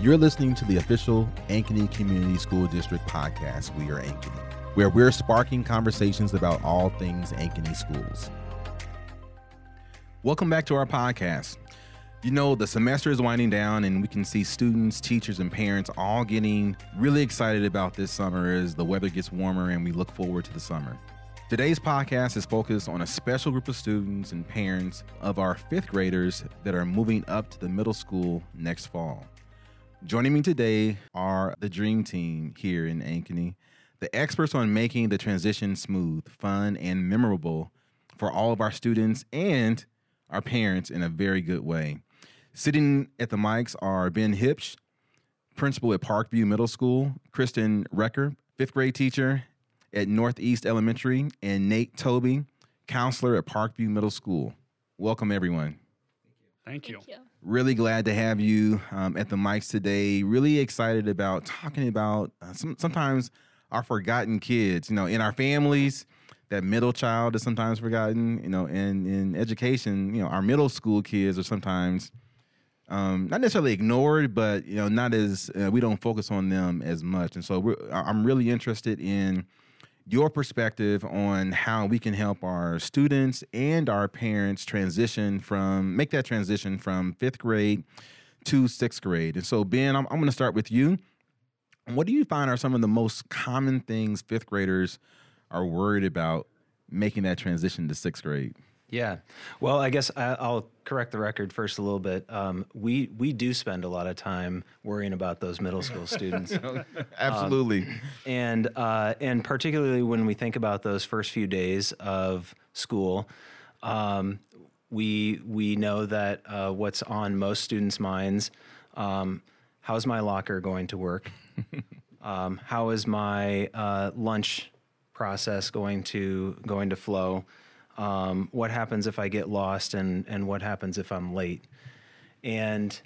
You're listening to the official Ankeny Community School District podcast, We Are Ankeny, where we're sparking conversations about all things Ankeny schools. Welcome back to our podcast. You know, the semester is winding down, and we can see students, teachers, and parents all getting really excited about this summer as the weather gets warmer and we look forward to the summer. Today's podcast is focused on a special group of students and parents of our fifth graders that are moving up to the middle school next fall. Joining me today are the dream team here in Ankeny, the experts on making the transition smooth, fun, and memorable for all of our students and our parents in a very good way. Sitting at the mics are Ben Huebsch, principal at Parkview Middle School, Kristen Recher, fifth grade teacher at Northeast Elementary, and Nate Tobey, counselor at Parkview Middle School. Welcome, everyone. Thank you. Thank you. Really glad to have you um, at the mics today. Really excited about talking about uh, some, sometimes our forgotten kids. You know, in our families, that middle child is sometimes forgotten. You know, and in education, you know, our middle school kids are sometimes um, not necessarily ignored, but you know, not as uh, we don't focus on them as much. And so I'm really interested in your perspective on how we can help our students and our parents transition from make that transition from fifth grade to sixth grade. And so, Ben, I'm, I'm going to start with you. What do you find are some of the most common things fifth graders are worried about making that transition to sixth grade? Yeah. Well, I guess I, I'll correct the record first a little bit. Um, we we do spend a lot of time worrying about those middle school students, Absolutely. and uh, and particularly when we think about those first few days of school, um, we we know that uh, what's on most students' minds. Um, how's my locker going to work? um, how is my uh, lunch process going to going to flow? Um, what happens if I get lost, and and what happens if I'm late? And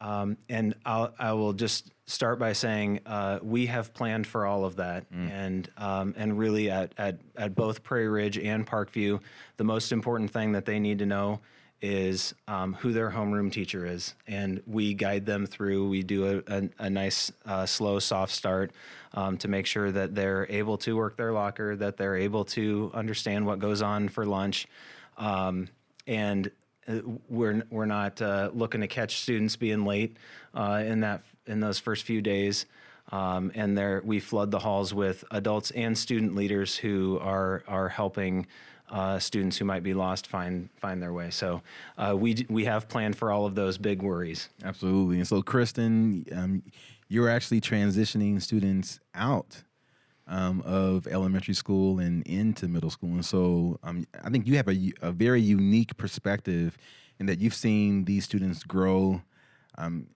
um, and I'll, I will just start by saying uh, we have planned for all of that, and um, and really at, at at both Prairie Ridge and Parkview, the most important thing that they need to know is um, who their homeroom teacher is, and we guide them through. We do a, a, a nice, uh, slow, soft start um, to make sure that they're able to work their locker, that they're able to understand what goes on for lunch, um, and uh, we're we're not uh, looking to catch students being late uh, in that in those first few days. Um, and there, we flood the halls with adults and student leaders who are are helping uh, students who might be lost find find their way. So uh, we we have planned for all of those big worries. Absolutely. And so, Kristen, um, you're actually transitioning students out um, of elementary school and into middle school. And so, um, I think you have a, a, very unique perspective in that you've seen these students grow. Um,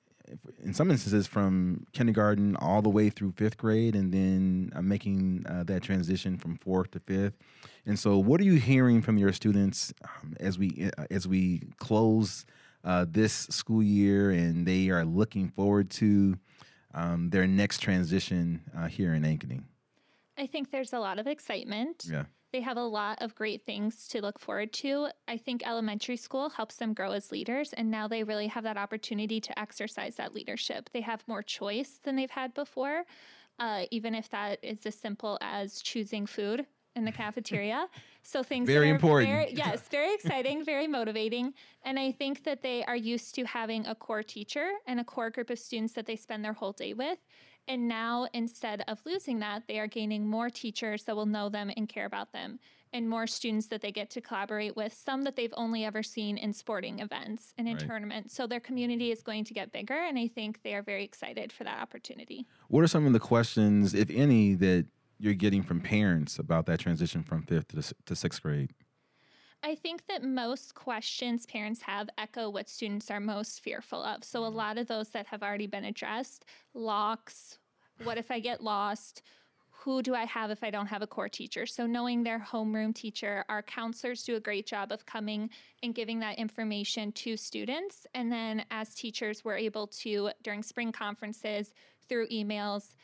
in some instances, from kindergarten all the way through fifth grade, and then uh, making uh, that transition from fourth to fifth. And so, what are you hearing from your students um, as we uh, as we close uh, this school year, and they are looking forward to um, their next transition uh, here in Ankeny? I think there's a lot of excitement. Yeah. They have a lot of great things to look forward to. I think elementary school helps them grow as leaders, and now they really have that opportunity to exercise that leadership. They have more choice than they've had before, uh, even if that is as simple as choosing food in the cafeteria. So things Very are important. Very, yes, very exciting, very motivating, and I think that they are used to having a core teacher and a core group of students that they spend their whole day with. And now, instead of losing that, they are gaining more teachers that will know them and care about them, and more students that they get to collaborate with, some that they've only ever seen in sporting events and in Right. tournaments. So their community is going to get bigger, and I think they are very excited for that opportunity. What are some of the questions, if any, that you're getting from parents about that transition from fifth to, to sixth grade? I think that most questions parents have echo what students are most fearful of. So, a mm-hmm. lot of those that have already been addressed locks, what if I get lost? Who do I have if I don't have a core teacher? So, knowing their homeroom teacher, our counselors do a great job of coming and giving that information to students. And then, as teachers, we're able to, during spring conferences, through emails,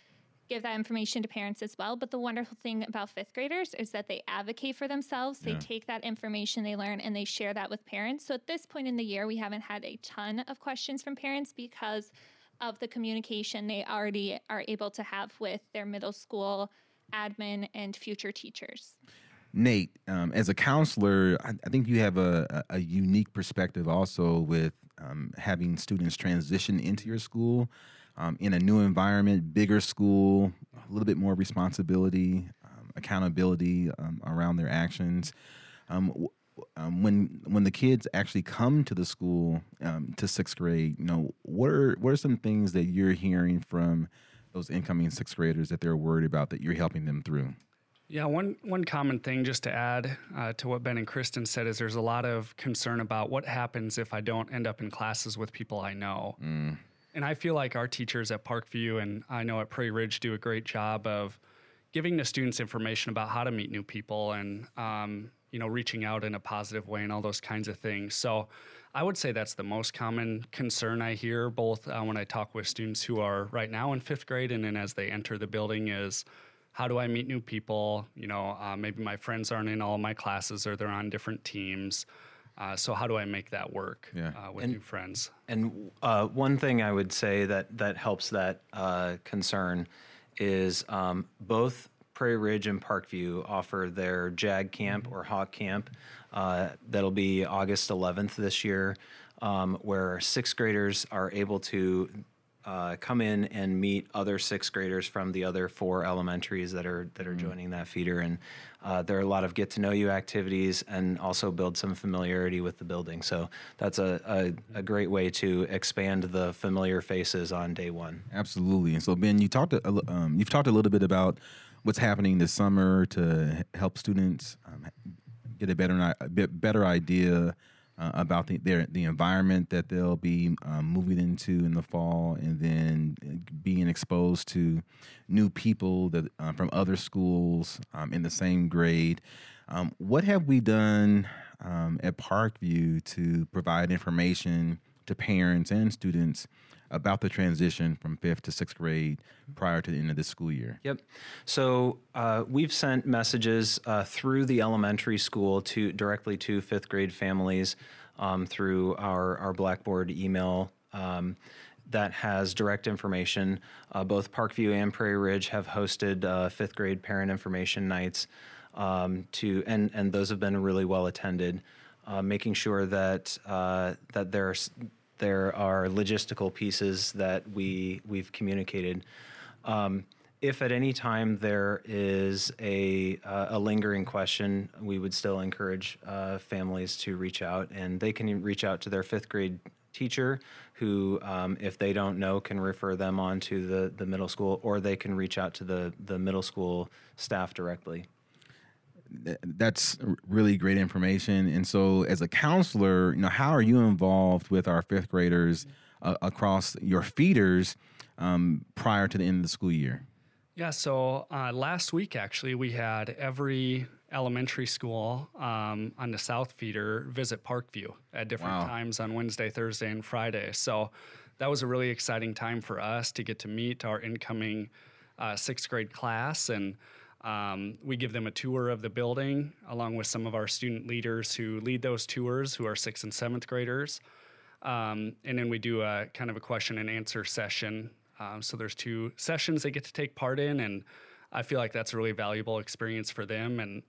give that information to parents as well. But the wonderful thing about fifth graders is that they advocate for themselves. They Yeah. take that information they learn and they share that with parents. So at this point in the year, we haven't had a ton of questions from parents because of the communication they already are able to have with their middle school admin and future teachers. Nate, um, as a counselor, I, I, think you have a, a, unique perspective also with um, having students transition into your school um, in a new environment, bigger school, a little bit more responsibility, um, accountability um, around their actions. Um, when when the kids actually come to the school to sixth grade, you know, what are what are some things that you're hearing from those incoming sixth graders that they're worried about that you're helping them through? Yeah, one one common thing just to add uh, to what Ben and Kristen said is there's a lot of concern about what happens if I don't end up in classes with people I know. Mm. And I feel like our teachers at Parkview and I know at Prairie Ridge do a great job of giving the students information about how to meet new people and um, you know reaching out in a positive way and all those kinds of things. So I would say that's the most common concern I hear both uh, when I talk with students who are right now in fifth grade and then as they enter the building is how do I meet new people? You know, uh, maybe my friends aren't in all my classes or they're on different teams. Uh, so how do I make that work yeah. uh, with and, new friends? And uh, one thing I would say that that helps that uh, concern is um, both Prairie Ridge and Parkview offer their JAG camp mm-hmm. or Hawk camp. Uh, that'll be August 11th this year, um, where sixth graders are able to uh, come in and meet other sixth graders from the other four elementaries that are that are mm. joining that feeder, and uh, there are a lot of get to know you activities, and also build some familiarity with the building. So that's a, a, a great way to expand the familiar faces on day one. Absolutely. And so Ben, you talked a, um, you've talked a little bit about what's happening this summer to help students um, get a better better idea uh, about the their, the environment that they'll be um, moving into in the fall, and then uh, being exposed to new people that uh, from other schools um, in the same grade. Um, what have we done um, at Parkview to provide information to parents and students? About the transition from fifth to sixth grade prior to the end of this school year? Yep. So uh, we've sent messages uh, through the elementary school to directly to fifth grade families um, through our our Blackboard email. Um, that has direct information. Uh, both Parkview and Prairie Ridge have hosted uh, fifth grade parent information nights um, to, and and those have been really well attended. Uh, making sure that uh, that there's there are logistical pieces that we we've communicated. Um, if at any time there is a uh, a lingering question, we would still encourage uh, families to reach out, and they can reach out to their fifth grade teacher, who, um, if they don't know, can refer them on to the the middle school, or they can reach out to the the middle school staff directly that's really great information. And so, as a counselor, you know, how are you involved with our fifth graders uh, across your feeders um, prior to the end of the school year? Yeah. So uh, last week, actually, we had every elementary school um, on the South Feeder visit Parkview at different wow. times on Wednesday, Thursday, and Friday. So that was a really exciting time for us to get to meet our incoming uh, sixth grade class and um, we give them a tour of the building along with some of our student leaders who lead those tours, who are sixth and seventh graders. Um, and then we do a kind of a question and answer session. Um, so there's two sessions they get to take part in, and I feel like that's a really valuable experience for them. And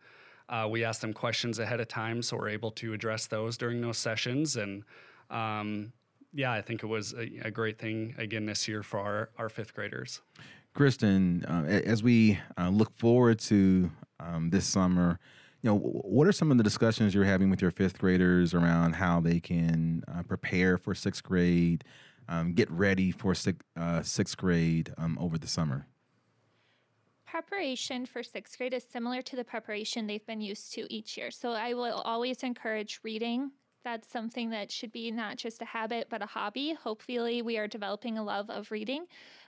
uh, we ask them questions ahead of time, so we're able to address those during those sessions. And um, yeah, I think it was a, a, great thing again this year for our, our fifth graders. Kristen, uh, as we uh, look forward to um, this summer, you know, what are some of the discussions you're having with your fifth graders around how they can uh, prepare for sixth grade, um, get ready for uh, sixth grade um, over the summer? Preparation for sixth grade is similar to the preparation they've been used to each year. So I will always encourage reading that's something that should be not just a habit, but a hobby. Hopefully, we are developing a love of reading,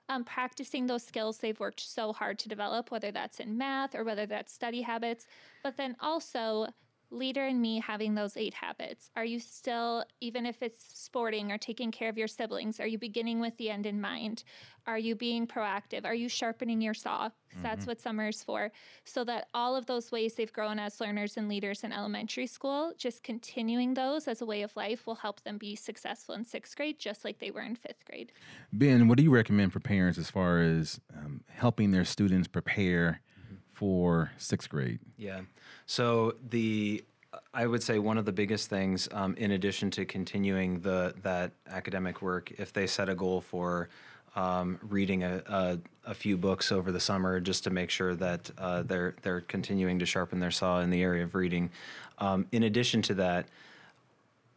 um, practicing those skills they've worked so hard to develop, whether that's in math or whether that's study habits. But then also, Leader in Me having those eight habits? Are you still, even if it's sporting or taking care of your siblings, are you beginning with the end in mind? Are you being proactive? Are you sharpening your saw? Mm-hmm. That's what summer is for. So that all of those ways they've grown as learners and leaders in elementary school, just continuing those as a way of life will help them be successful in sixth grade, just like they were in fifth grade. Ben, what do you recommend for parents as far as um, helping their students prepare for sixth grade? Yeah. So the I would say one of the biggest things, um, in addition to continuing the that academic work, if they set a goal for um, reading a, a, a, few books over the summer, just to make sure that uh, they're they're continuing to sharpen their saw in the area of reading. Um, in addition to that,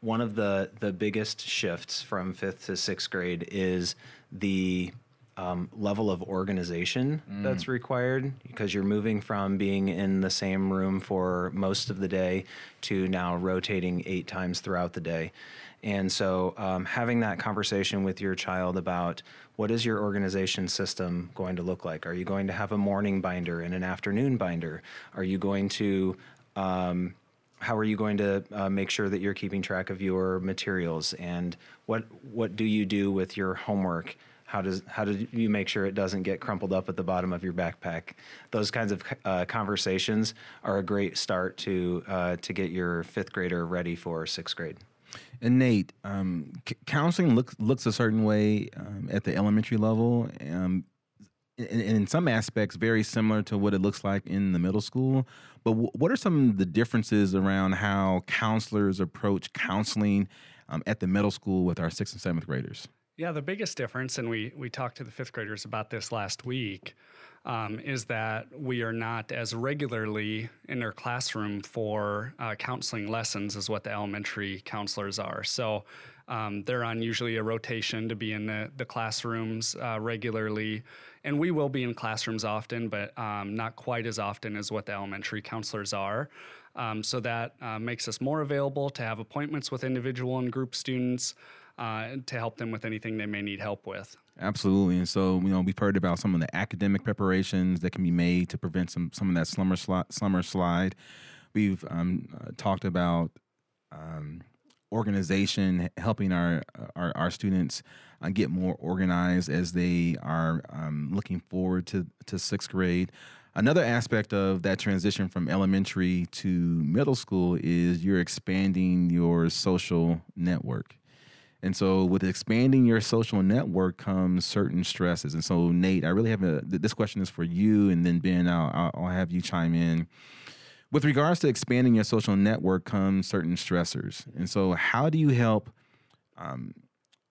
one of the the biggest shifts from fifth to sixth grade is the um, level of organization mm. that's required because you're moving from being in the same room for most of the day to now rotating eight times throughout the day. And so, um, having that conversation with your child about what is your organization system going to look like? Are you going to have a morning binder and an afternoon binder? Are you going to um, how are you going to uh, make sure that you're keeping track of your materials and what what do you do with your homework how does how do you make sure it doesn't get crumpled up at the bottom of your backpack? Those kinds of uh, conversations are a great start to uh, to get your fifth grader ready for sixth grade. And Nate, um, c- counseling looks looks a certain way um, at the elementary level, um, in, in, some aspects very similar to what it looks like in the middle school. But w- what are some of the differences around how counselors approach counseling um, at the middle school with our sixth and seventh graders? Yeah, the biggest difference, and we we talked to the fifth graders about this last week, um, is that we are not as regularly in their classroom for uh, counseling lessons as what the elementary counselors are. So um, they're on usually a rotation to be in the, the classrooms uh, regularly. And we will be in classrooms often, but um, not quite as often as what the elementary counselors are. Um, so that uh, makes us more available to have appointments with individual and group students uh, to help them with anything they may need help with. Absolutely. And so, you know, we've heard about some of the academic preparations that can be made to prevent some, some of that slumber, slumber slide. We've um, uh, talked about um, organization, helping our, our, our students uh, get more organized as they are um, looking forward to, to sixth grade. Another aspect of that transition from elementary to middle school is you're expanding your social network. And so, with expanding your social network comes certain stresses. And so, Nate, I really have a this question is for you, and then Ben, I'll, I'll have you chime in. With regards to expanding your social network comes certain stressors. And so, how do you help? Um,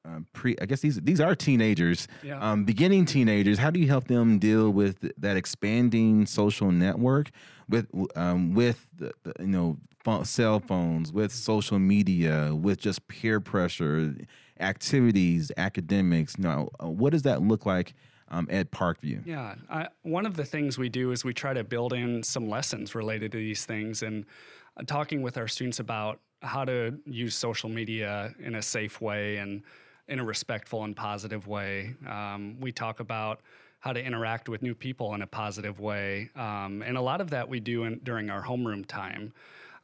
uh, pre, I guess these these are teenagers, yeah. um, beginning teenagers. How do you help them deal with that expanding social network with um, with the, the, you know cell phones, with social media, with just peer pressure, activities, academics. Now, uh, what does that look like um, at Parkview? Yeah, I, one of the things we do is we try to build in some lessons related to these things and uh, talking with our students about how to use social media in a safe way and in a respectful and positive way. Um, we talk about how to interact with new people in a positive way. Um, and a lot of that we do in, during our homeroom time.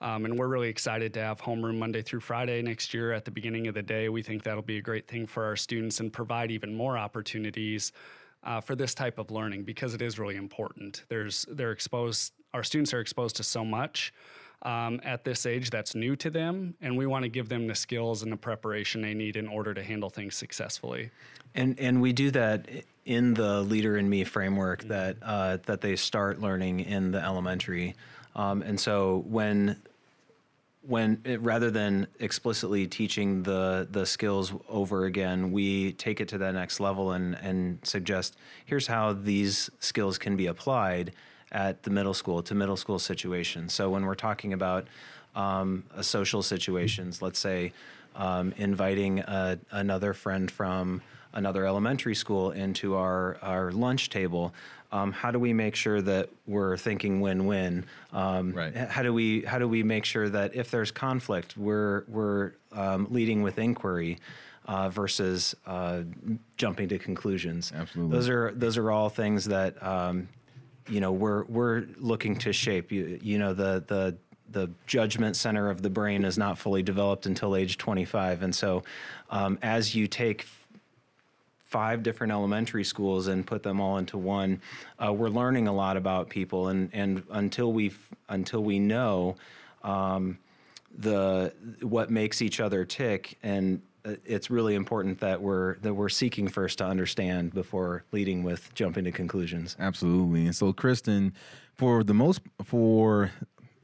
Um, and we're really excited to have homeroom Monday through Friday next year at the beginning of the day. We think that'll be a great thing for our students and provide even more opportunities uh, for this type of learning because it is really important. There's they're exposed. Our students are exposed to so much. Um, at this age that's new to them, and we want to give them the skills and the preparation they need in order to handle things successfully. And and we do that in the Leader in Me framework that uh, that they start learning in the elementary. Um, and so when when it, rather than explicitly teaching the the skills over again, we take it to that next level and and suggest here's how these skills can be applied at the middle school to middle school situations. So when we're talking about um, social situations, let's say um, inviting a, another friend from another elementary school into our, our lunch table. Um, how do we make sure that we're thinking win-win? Um, right. How do we how do we make sure that if there's conflict, we're we're um, leading with inquiry uh, versus uh, jumping to conclusions? Absolutely. Those are those are all things that um, you know we're we're looking to shape. You, you know the the the judgment center of the brain is not fully developed until age 25, and so um, as you take five different elementary schools and put them all into one, uh, we're learning a lot about people, and and until we until we know um, the what makes each other tick and it's really important that we're that we're seeking first to understand before leading with jumping to conclusions. Absolutely. And so, Kristen, for the most for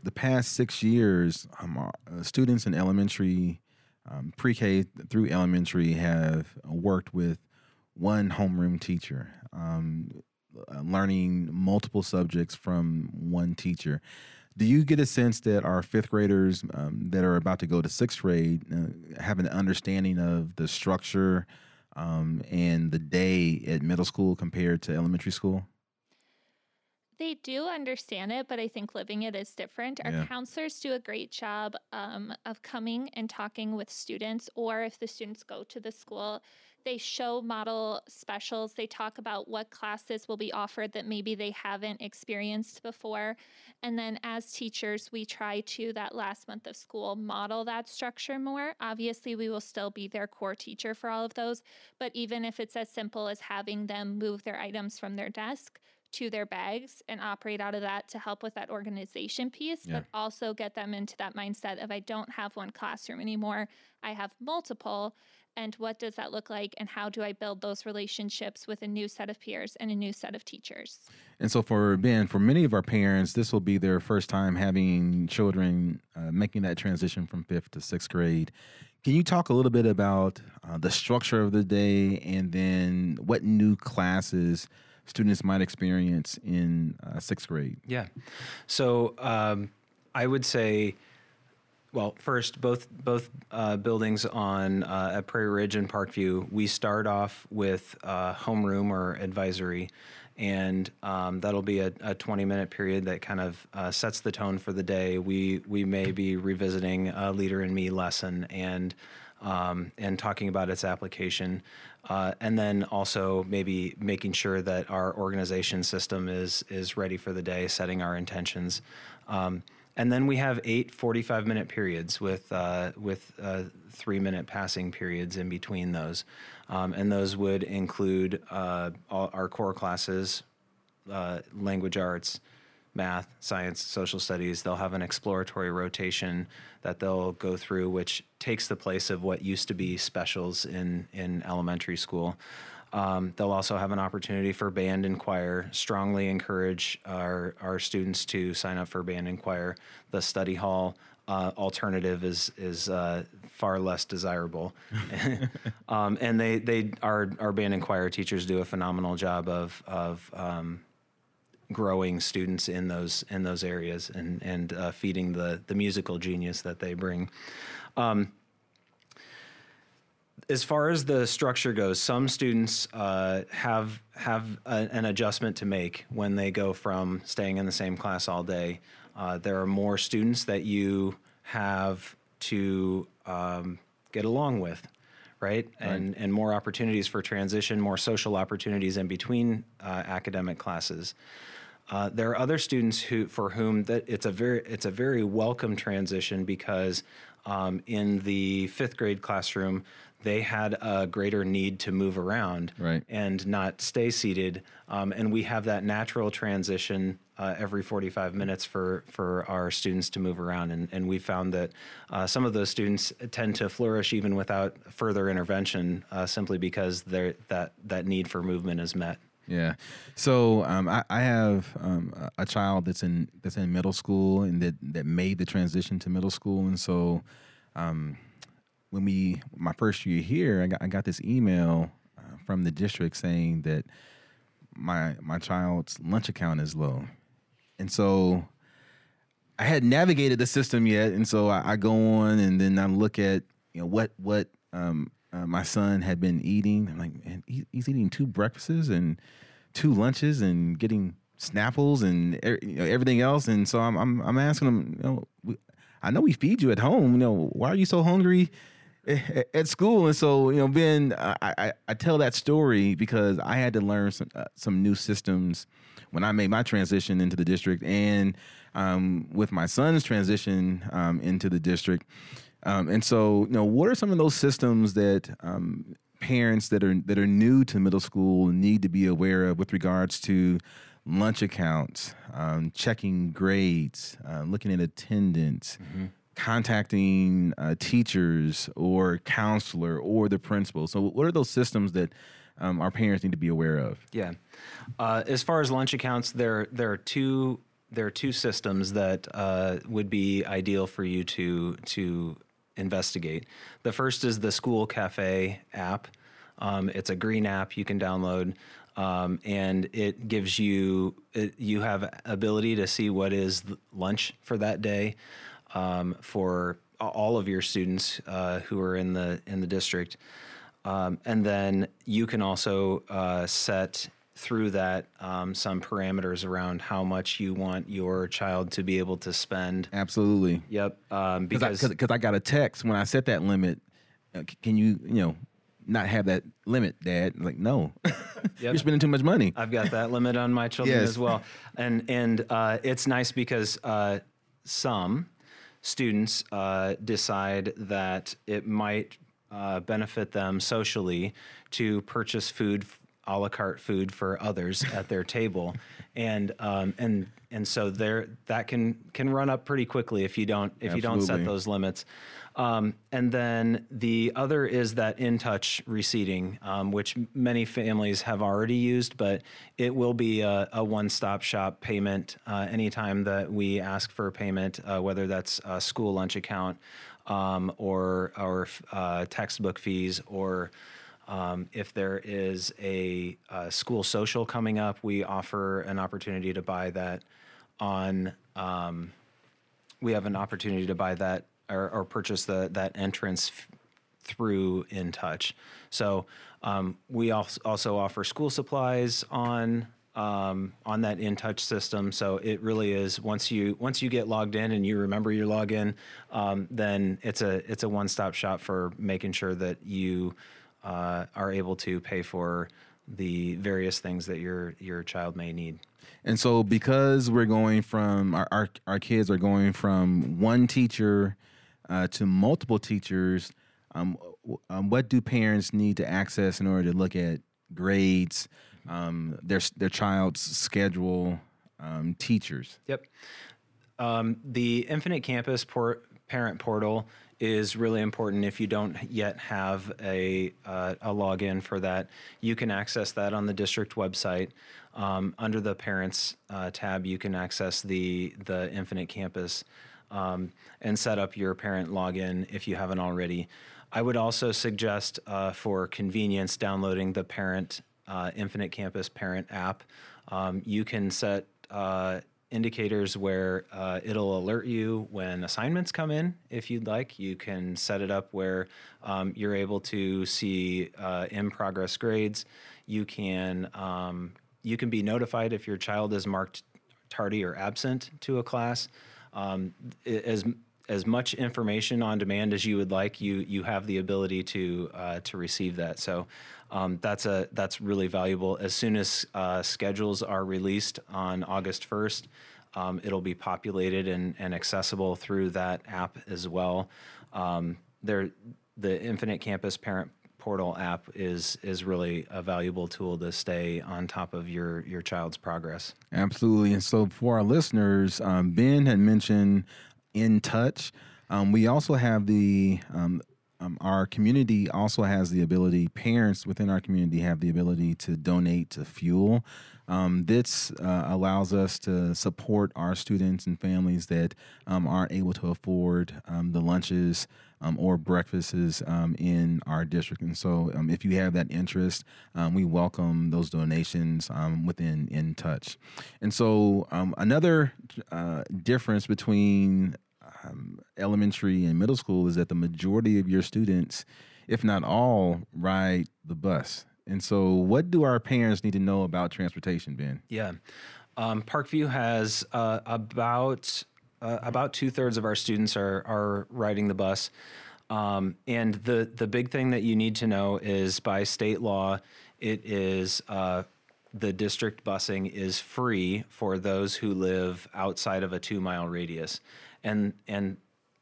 the past six years, um, uh, students in elementary, um, pre-K through elementary, have worked with one homeroom teacher, um, uh, learning multiple subjects from one teacher. Do you get a sense that our fifth graders um, that are about to go to sixth grade uh, have an understanding of the structure um, and the day at middle school compared to elementary school? They do understand it, but I think living it is different. Our yeah. counselors do a great job um, of coming and talking with students, or if the students go to the school, they show model specials. They talk about what classes will be offered that maybe they haven't experienced before. And then as teachers, we try to, that last month of school, model that structure more. Obviously, we will still be their core teacher for all of those. But even if it's as simple as having them move their items from their desk, to their bags and operate out of that to help with that organization piece, yeah. but also get them into that mindset of I don't have one classroom anymore. I have multiple and what does that look like and how do i build those relationships with a new set of peers and a new set of teachers and so for ben for many of our parents this will be their first time having children uh, making that transition from fifth to sixth grade can you talk a little bit about uh, the structure of the day and then what new classes students might experience in uh, sixth grade. Yeah. So um, i would say well, first, both both uh, buildings on uh, at Prairie Ridge and Parkview, we start off with uh, homeroom or advisory, and um, that'll be a, a, 20 minute period that kind of uh, sets the tone for the day. We we may be revisiting a Leader in Me lesson and um, and talking about its application, uh, and then also maybe making sure that our organization system is is ready for the day, setting our intentions. Um, and then we have eight 45 minute periods with, uh, with uh, three minute passing periods in between those. Um, and those would include uh, our core classes, uh, language arts, math, science, social studies. They'll have an exploratory rotation that they'll go through, which takes the place of what used to be specials in, in elementary school. Um, they'll also have an opportunity for band and choir. Strongly encourage our, our students to sign up for band and choir. The study hall uh, alternative is is uh, far less desirable, um, and they they our our band and choir teachers do a phenomenal job of of um, growing students in those in those areas and and uh, feeding the the musical genius that they bring. Um, as far as the structure goes, some students uh, have have a, an adjustment to make when they go from staying in the same class all day. Uh, there are more students that you have to um, get along with, right? right? And and more opportunities for transition, more social opportunities in between uh, academic classes. Uh, there are other students who for whom that it's a very it's a very welcome transition because um, in the fifth grade classroom they had a greater need to move around right. and not stay seated. Um, and we have that natural transition uh, every 45 minutes for, for our students to move around. And, and we found that uh, some of those students tend to flourish even without further intervention uh, simply because that, that need for movement is met. Yeah. So um, I, I, have um, a child that's in that's in middle school and that, that made the transition to middle school. And so um, when we my first year here, I got I got this email uh, from the district saying that my my child's lunch account is low, and so I hadn't navigated the system yet, and so I, I go on and then I look at you know what what um, uh, my son had been eating. I'm like, man, he's eating two breakfasts and two lunches and getting Snapples and you know, everything else, and so I'm I'm, I'm asking him, you know, we, I know we feed you at home. You know, why are you so hungry? at school, and so you know, Ben, I, I, I tell that story because I had to learn some uh, some new systems when I made my transition into the district, and um, with my son's transition um, into the district. Um, and so, you know, what are some of those systems that um, parents that are that are new to middle school need to be aware of with regards to lunch accounts, um, checking grades, uh, looking at attendance, mm-hmm. contacting uh, teachers or counselor or the principal. So, what are those systems that um, our parents need to be aware of? Yeah, uh, as far as lunch accounts, there there are two there are two systems that uh, would be ideal for you to to investigate. The first is the School Cafe app. Um, it's a green app you can download, um, and it gives you it, you have ability to see what is lunch for that day um, for all of your students uh, who are in the in the district, um, and then you can also uh, set through that um, some parameters around how much you want your child to be able to spend. Absolutely. Yep. Um, because because I, I, got a text when I set that limit. Uh, can you you know not have that limit, Dad? Like no, yep. you're spending too much money. I've got that limit on my children yes. as well, and and uh, it's nice because uh, some students uh, decide that it might uh, benefit them socially to purchase food a la carte food for others at their table, and um, and and so there that can can run up pretty quickly if you don't if Absolutely. you don't set those limits. Um, and then the other is that in touch receipting, um, which many families have already used, but it will be a, a one stop shop payment uh, anytime that we ask for a payment, uh, whether that's a school lunch account um, or our uh, textbook fees or um, if there is a, a, school social coming up, we offer an opportunity to buy that on. Um, we have an opportunity to buy that or, or purchase the that entrance f- through In Touch. So um, we also also offer school supplies on um, on that in touch system. So it really is once you once you get logged in and you remember your login, um, then it's a it's a one stop shop for making sure that you uh, are able to pay for the various things that your your child may need. And so, because we're going from our our, our kids are going from one teacher uh, to multiple teachers, um, um, what do parents need to access in order to look at grades, um, their their child's schedule, um, teachers? Yep. Um, the Infinite Campus port, parent portal is really important. If you don't yet have a, uh, a login for that, you can access that on the district website. Um, under the Parents uh, tab, you can access the, the Infinite Campus um, and set up your parent login if you haven't already. I would also suggest uh, for convenience downloading the Parent uh, Infinite Campus Parent app. Um, you can set uh, indicators where uh, it'll alert you when assignments come in if you'd like. You can set it up where um, you're able to see uh, in progress grades. You can um, you can be notified if your child is marked tardy or absent to a class. Um, as as much information on demand as you would like, you you have the ability to uh, to receive that. So um, that's a that's really valuable. As soon as uh, schedules are released on August first, um, it'll be populated and, and accessible through that app as well. Um, there, the Infinite Campus Parent Portal app is is really a valuable tool to stay on top of your your child's progress. Absolutely, and so for our listeners, um, Ben had mentioned In Touch. Um, we also have the um, um, our community also has the ability, parents within our community have the ability to donate to fuel. Um, this uh, allows us to support our students and families that um, aren't able to afford um, the lunches um, or breakfasts um, in our district. And so, if you have that interest, we welcome those donations within In Touch. And so, another uh, difference between um, elementary and middle school is that the majority of your students, if not all, ride the bus. And so, what do our parents need to know about transportation, Ben? Yeah, um, Parkview has uh, about uh, about two thirds of our students are are riding the bus. Um, and the the big thing that you need to know is by state law, it is uh, the district busing is free for those who live outside of a two mile radius, and and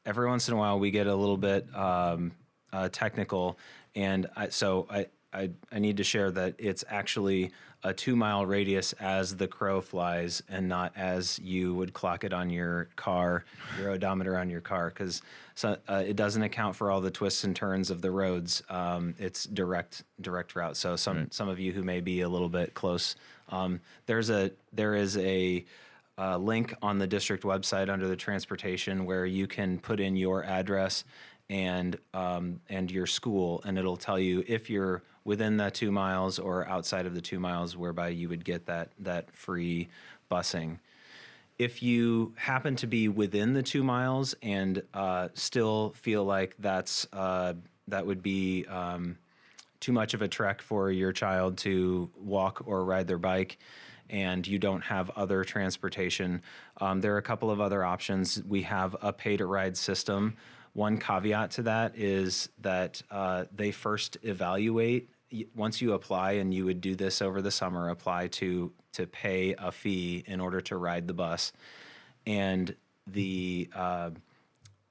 every once in a while we get a little bit um, uh, technical, and I, so I, I I need to share that it's actually a two mile radius as the crow flies and not as you would clock it on your car, your odometer on your car, because so, uh, it doesn't account for all the twists and turns of the roads. Um, it's direct direct route. So some right. some of you who may be a little bit close, um, there's a there is a uh, link on the district website under the transportation where you can put in your address and um, and your school, and it'll tell you if you're within the two miles or outside of the two miles, whereby you would get that that free busing. If you happen to be within the two miles and uh, still feel like that's uh, that would be um, too much of a trek for your child to walk or ride their bike, and you don't have other transportation, um, there are a couple of other options. We have a pay to ride system. One caveat to that is that uh, they first evaluate once you apply, and you would do this over the summer, apply to to pay a fee in order to ride the bus, and the uh,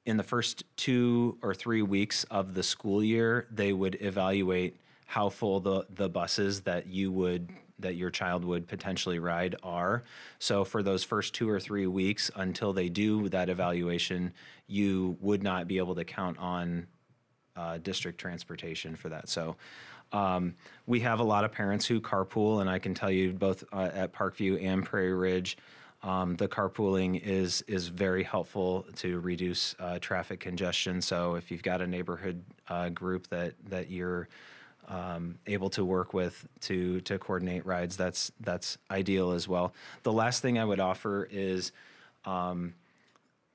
in the first two or three weeks of the school year, they would evaluate how full the the buses that you would that your child would potentially ride are. So for those first two or three weeks until they do that evaluation, you would not be able to count on uh, district transportation for that. So um, we have a lot of parents who carpool, and I can tell you both uh, at Parkview and Prairie Ridge. Um, the carpooling is is very helpful to reduce uh, traffic congestion. So if you've got a neighborhood uh, group that that you're um, able to work with to to coordinate rides, that's that's ideal as well. The last thing I would offer is um,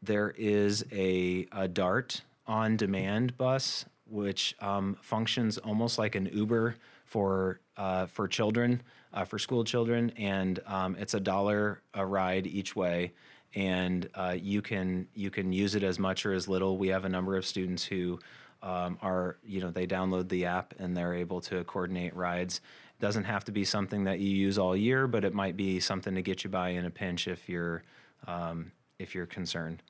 there is a, a Dart on demand bus which um, functions almost like an Uber for uh, for children, uh, for school children, and um, it's a dollar a ride each way, and uh, you can you can use it as much or as little. We have a number of students who um, are you know they download the app and they're able to coordinate rides. It doesn't have to be something that you use all year, but it might be something to get you by in a pinch if you're um, if you're concerned.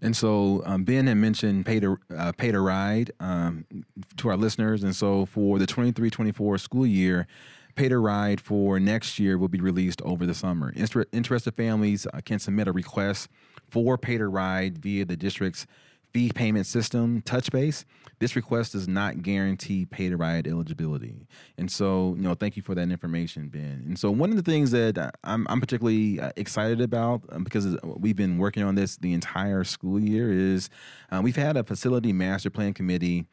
And so um, Ben had mentioned pay to uh, pay to ride um, to our listeners, and so for the 23-24 school year, pay to ride for next year will be released over the summer. Inter- interested families uh, can submit a request for pay to ride via the district's fee payment system, TouchBase. This request does not guarantee pay to ride eligibility. And so, you know, thank you for that information, Ben. And so, one of the things that I'm, I'm particularly uh, excited about um, because we've been working on this the entire school year is uh, we've had a facility master plan committee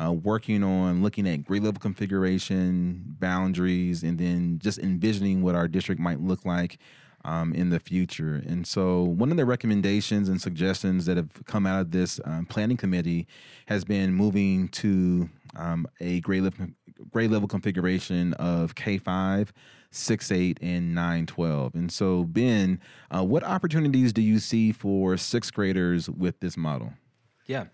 uh, working on looking at grade level configuration, boundaries, and then just envisioning what our district might look like um, in the future. And so, one of the recommendations and suggestions that have come out of this um, planning committee has been moving to um, a grade level, grade level configuration of K5, 6, 8, and 9, 12. And so, Ben, uh, what opportunities do you see for sixth graders with this model? Yeah,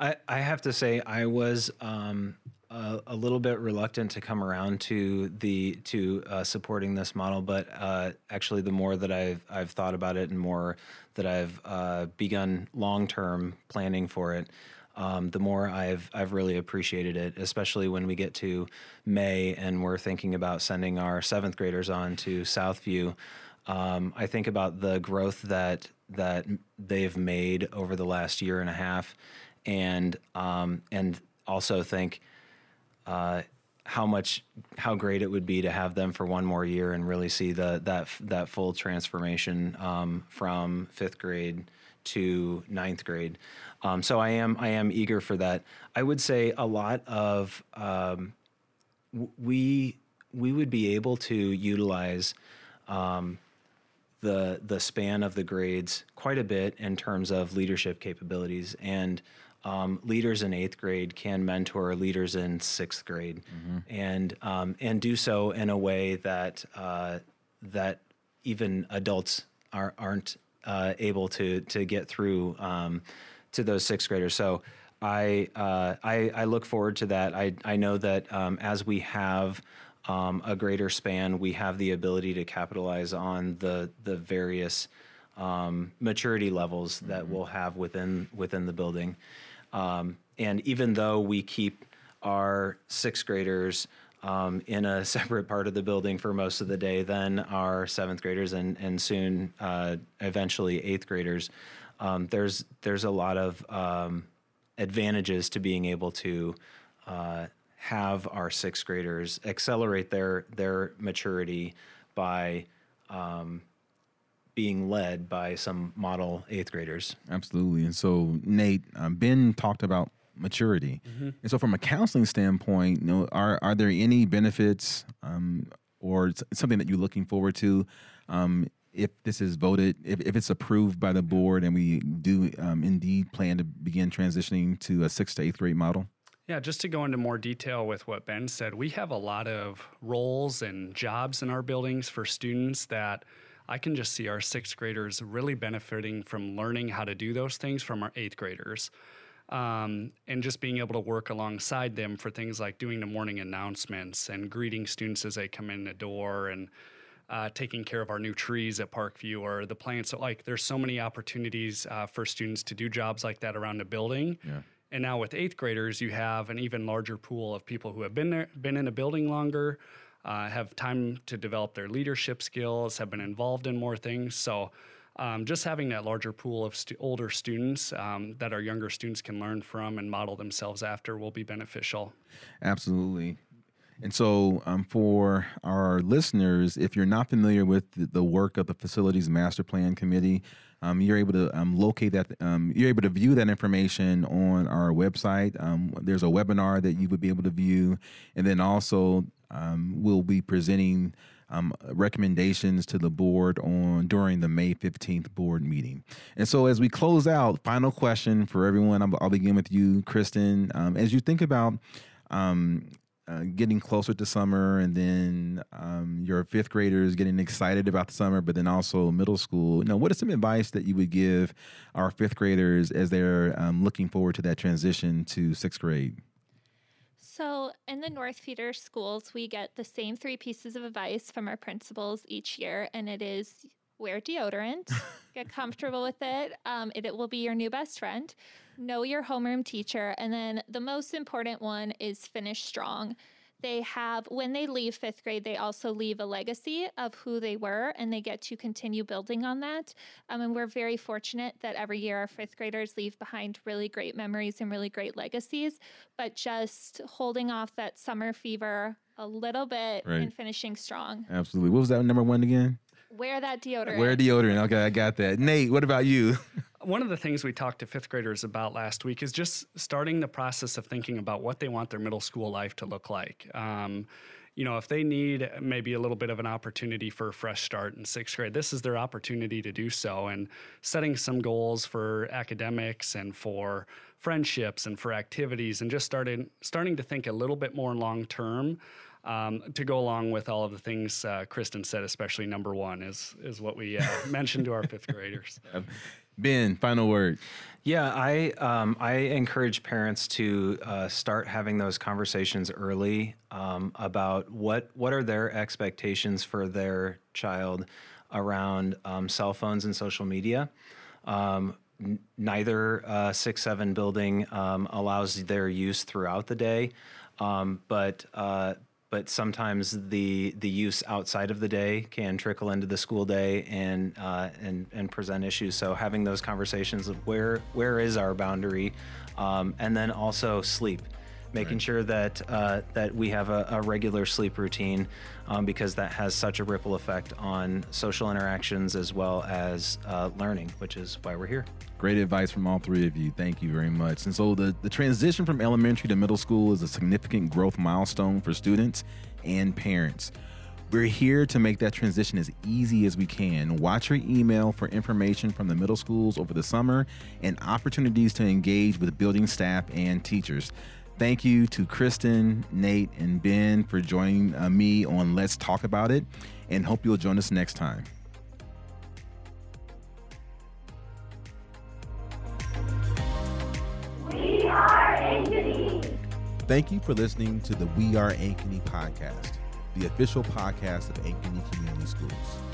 I, I have to say I was um, a, little bit reluctant to come around to the to uh, supporting this model, but uh, actually, the more that I've I've thought about it, and more that I've uh, begun long term planning for it, um, the more I've I've really appreciated it. Especially when we get to May and we're thinking about sending our seventh graders on to Southview. Um, I think about the growth that that they've made over the last year and a half, and um, and also think uh, how much how great it would be to have them for one more year and really see the that that full transformation um, from fifth grade to ninth grade. Um, so I am I am eager for that. I would say a lot of um, we we would be able to utilize um, the the span of the grades quite a bit in terms of leadership capabilities and um, leaders in eighth grade can mentor leaders in sixth grade, mm-hmm. and um, and do so in a way that uh, that even adults are, aren't uh, able to to get through um, to those sixth graders. So I, uh, I, I look forward to that. I I know that um, as we have um, a greater span, we have the ability to capitalize on the the various um, maturity levels that we'll have within within the building. Um, and even though we keep our sixth graders um, in a separate part of the building for most of the day than our seventh graders and and soon uh, eventually eighth graders, um, there's there's a lot of um, advantages to being able to uh, have our sixth graders accelerate their their maturity by um, being led by some model eighth graders. Absolutely. And so, Nate, um, Ben talked about maturity. Mm-hmm. And so, from a counseling standpoint, you know, are are there any benefits um, or something that you're looking forward to? Um, if this is voted, if, if it's approved by the board and we do um, indeed plan to begin transitioning to a sixth to eighth grade model? Yeah, just to go into more detail with what Ben said, we have a lot of roles and jobs in our buildings for students that I can just see our sixth graders really benefiting from learning how to do those things from our eighth graders. Um, and just being able to work alongside them for things like doing the morning announcements and greeting students as they come in the door and uh, taking care of our new trees at Parkview or the plants. So, like, there's so many opportunities uh, for students to do jobs like that around the building. Yeah. And now with eighth graders, you have an even larger pool of people who have been there, been in a building longer, uh, have time to develop their leadership skills, have been involved in more things. So, um, just having that larger pool of stu- older students um, that our younger students can learn from and model themselves after will be beneficial. Absolutely. And so, um, for our listeners, if you're not familiar with the work of the Facilities Master Plan Committee, um, you're able to um, locate that. Um, you're able to view that information on our website. Um, there's a webinar that you would be able to view, and then also um, we'll be presenting um, recommendations to the board on during the May 15th board meeting. And so, as we close out, final question for everyone. I'll, I'll begin with you, Kristen. Um, as you think about um, uh, getting closer to summer, and then um, your fifth graders getting excited about the summer, but then also middle school. You know, what is some advice that you would give our fifth graders as they're um, looking forward to that transition to sixth grade? So, in the North Feeder schools, we get the same three pieces of advice from our principals each year, and it is wear deodorant, get comfortable with it. Um, it. It will be your new best friend. Know your homeroom teacher. And then the most important one is finish strong. They have, when they leave fifth grade, they also leave a legacy of who they were and they get to continue building on that. Um, and we're very fortunate that every year our fifth graders leave behind really great memories and really great legacies. But just holding off that summer fever a little bit right. and finishing strong. Absolutely. What was that number one again? Wear that deodorant. Wear deodorant. Okay, I got that. Nate, what about you? One of the things we talked to fifth graders about last week is just starting the process of thinking about what they want their middle school life to look like. Um, you know, if they need maybe a little bit of an opportunity for a fresh start in sixth grade, this is their opportunity to do so. And setting some goals for academics and for friendships and for activities, and just starting starting to think a little bit more long term um, to go along with all of the things uh, Kristen said, especially number one is is what we uh, mentioned to our fifth graders. Ben, final word. Yeah, I um, I encourage parents to uh, start having those conversations early um, about what what are their expectations for their child around um, cell phones and social media. Um, neither uh, six seven building um, allows their use throughout the day, um, but uh, but sometimes the the use outside of the day can trickle into the school day and uh, and and present issues. So having those conversations of where where is our boundary, um, and then also sleep making right. sure that uh, that we have a, a regular sleep routine um, because that has such a ripple effect on social interactions as well as uh, learning, which is why we're here. Great advice from all three of you. Thank you very much. And so the, the transition from elementary to middle school is a significant growth milestone for students and parents. We're here to make that transition as easy as we can. Watch your email for information from the middle schools over the summer and opportunities to engage with building staff and teachers. Thank you to Kristen, Nate, and Ben for joining uh, me on Let's Talk About It, and hope you'll join us next time. We are Thank you for listening to the We Are Ankeny podcast, the official podcast of Ankeny Community Schools.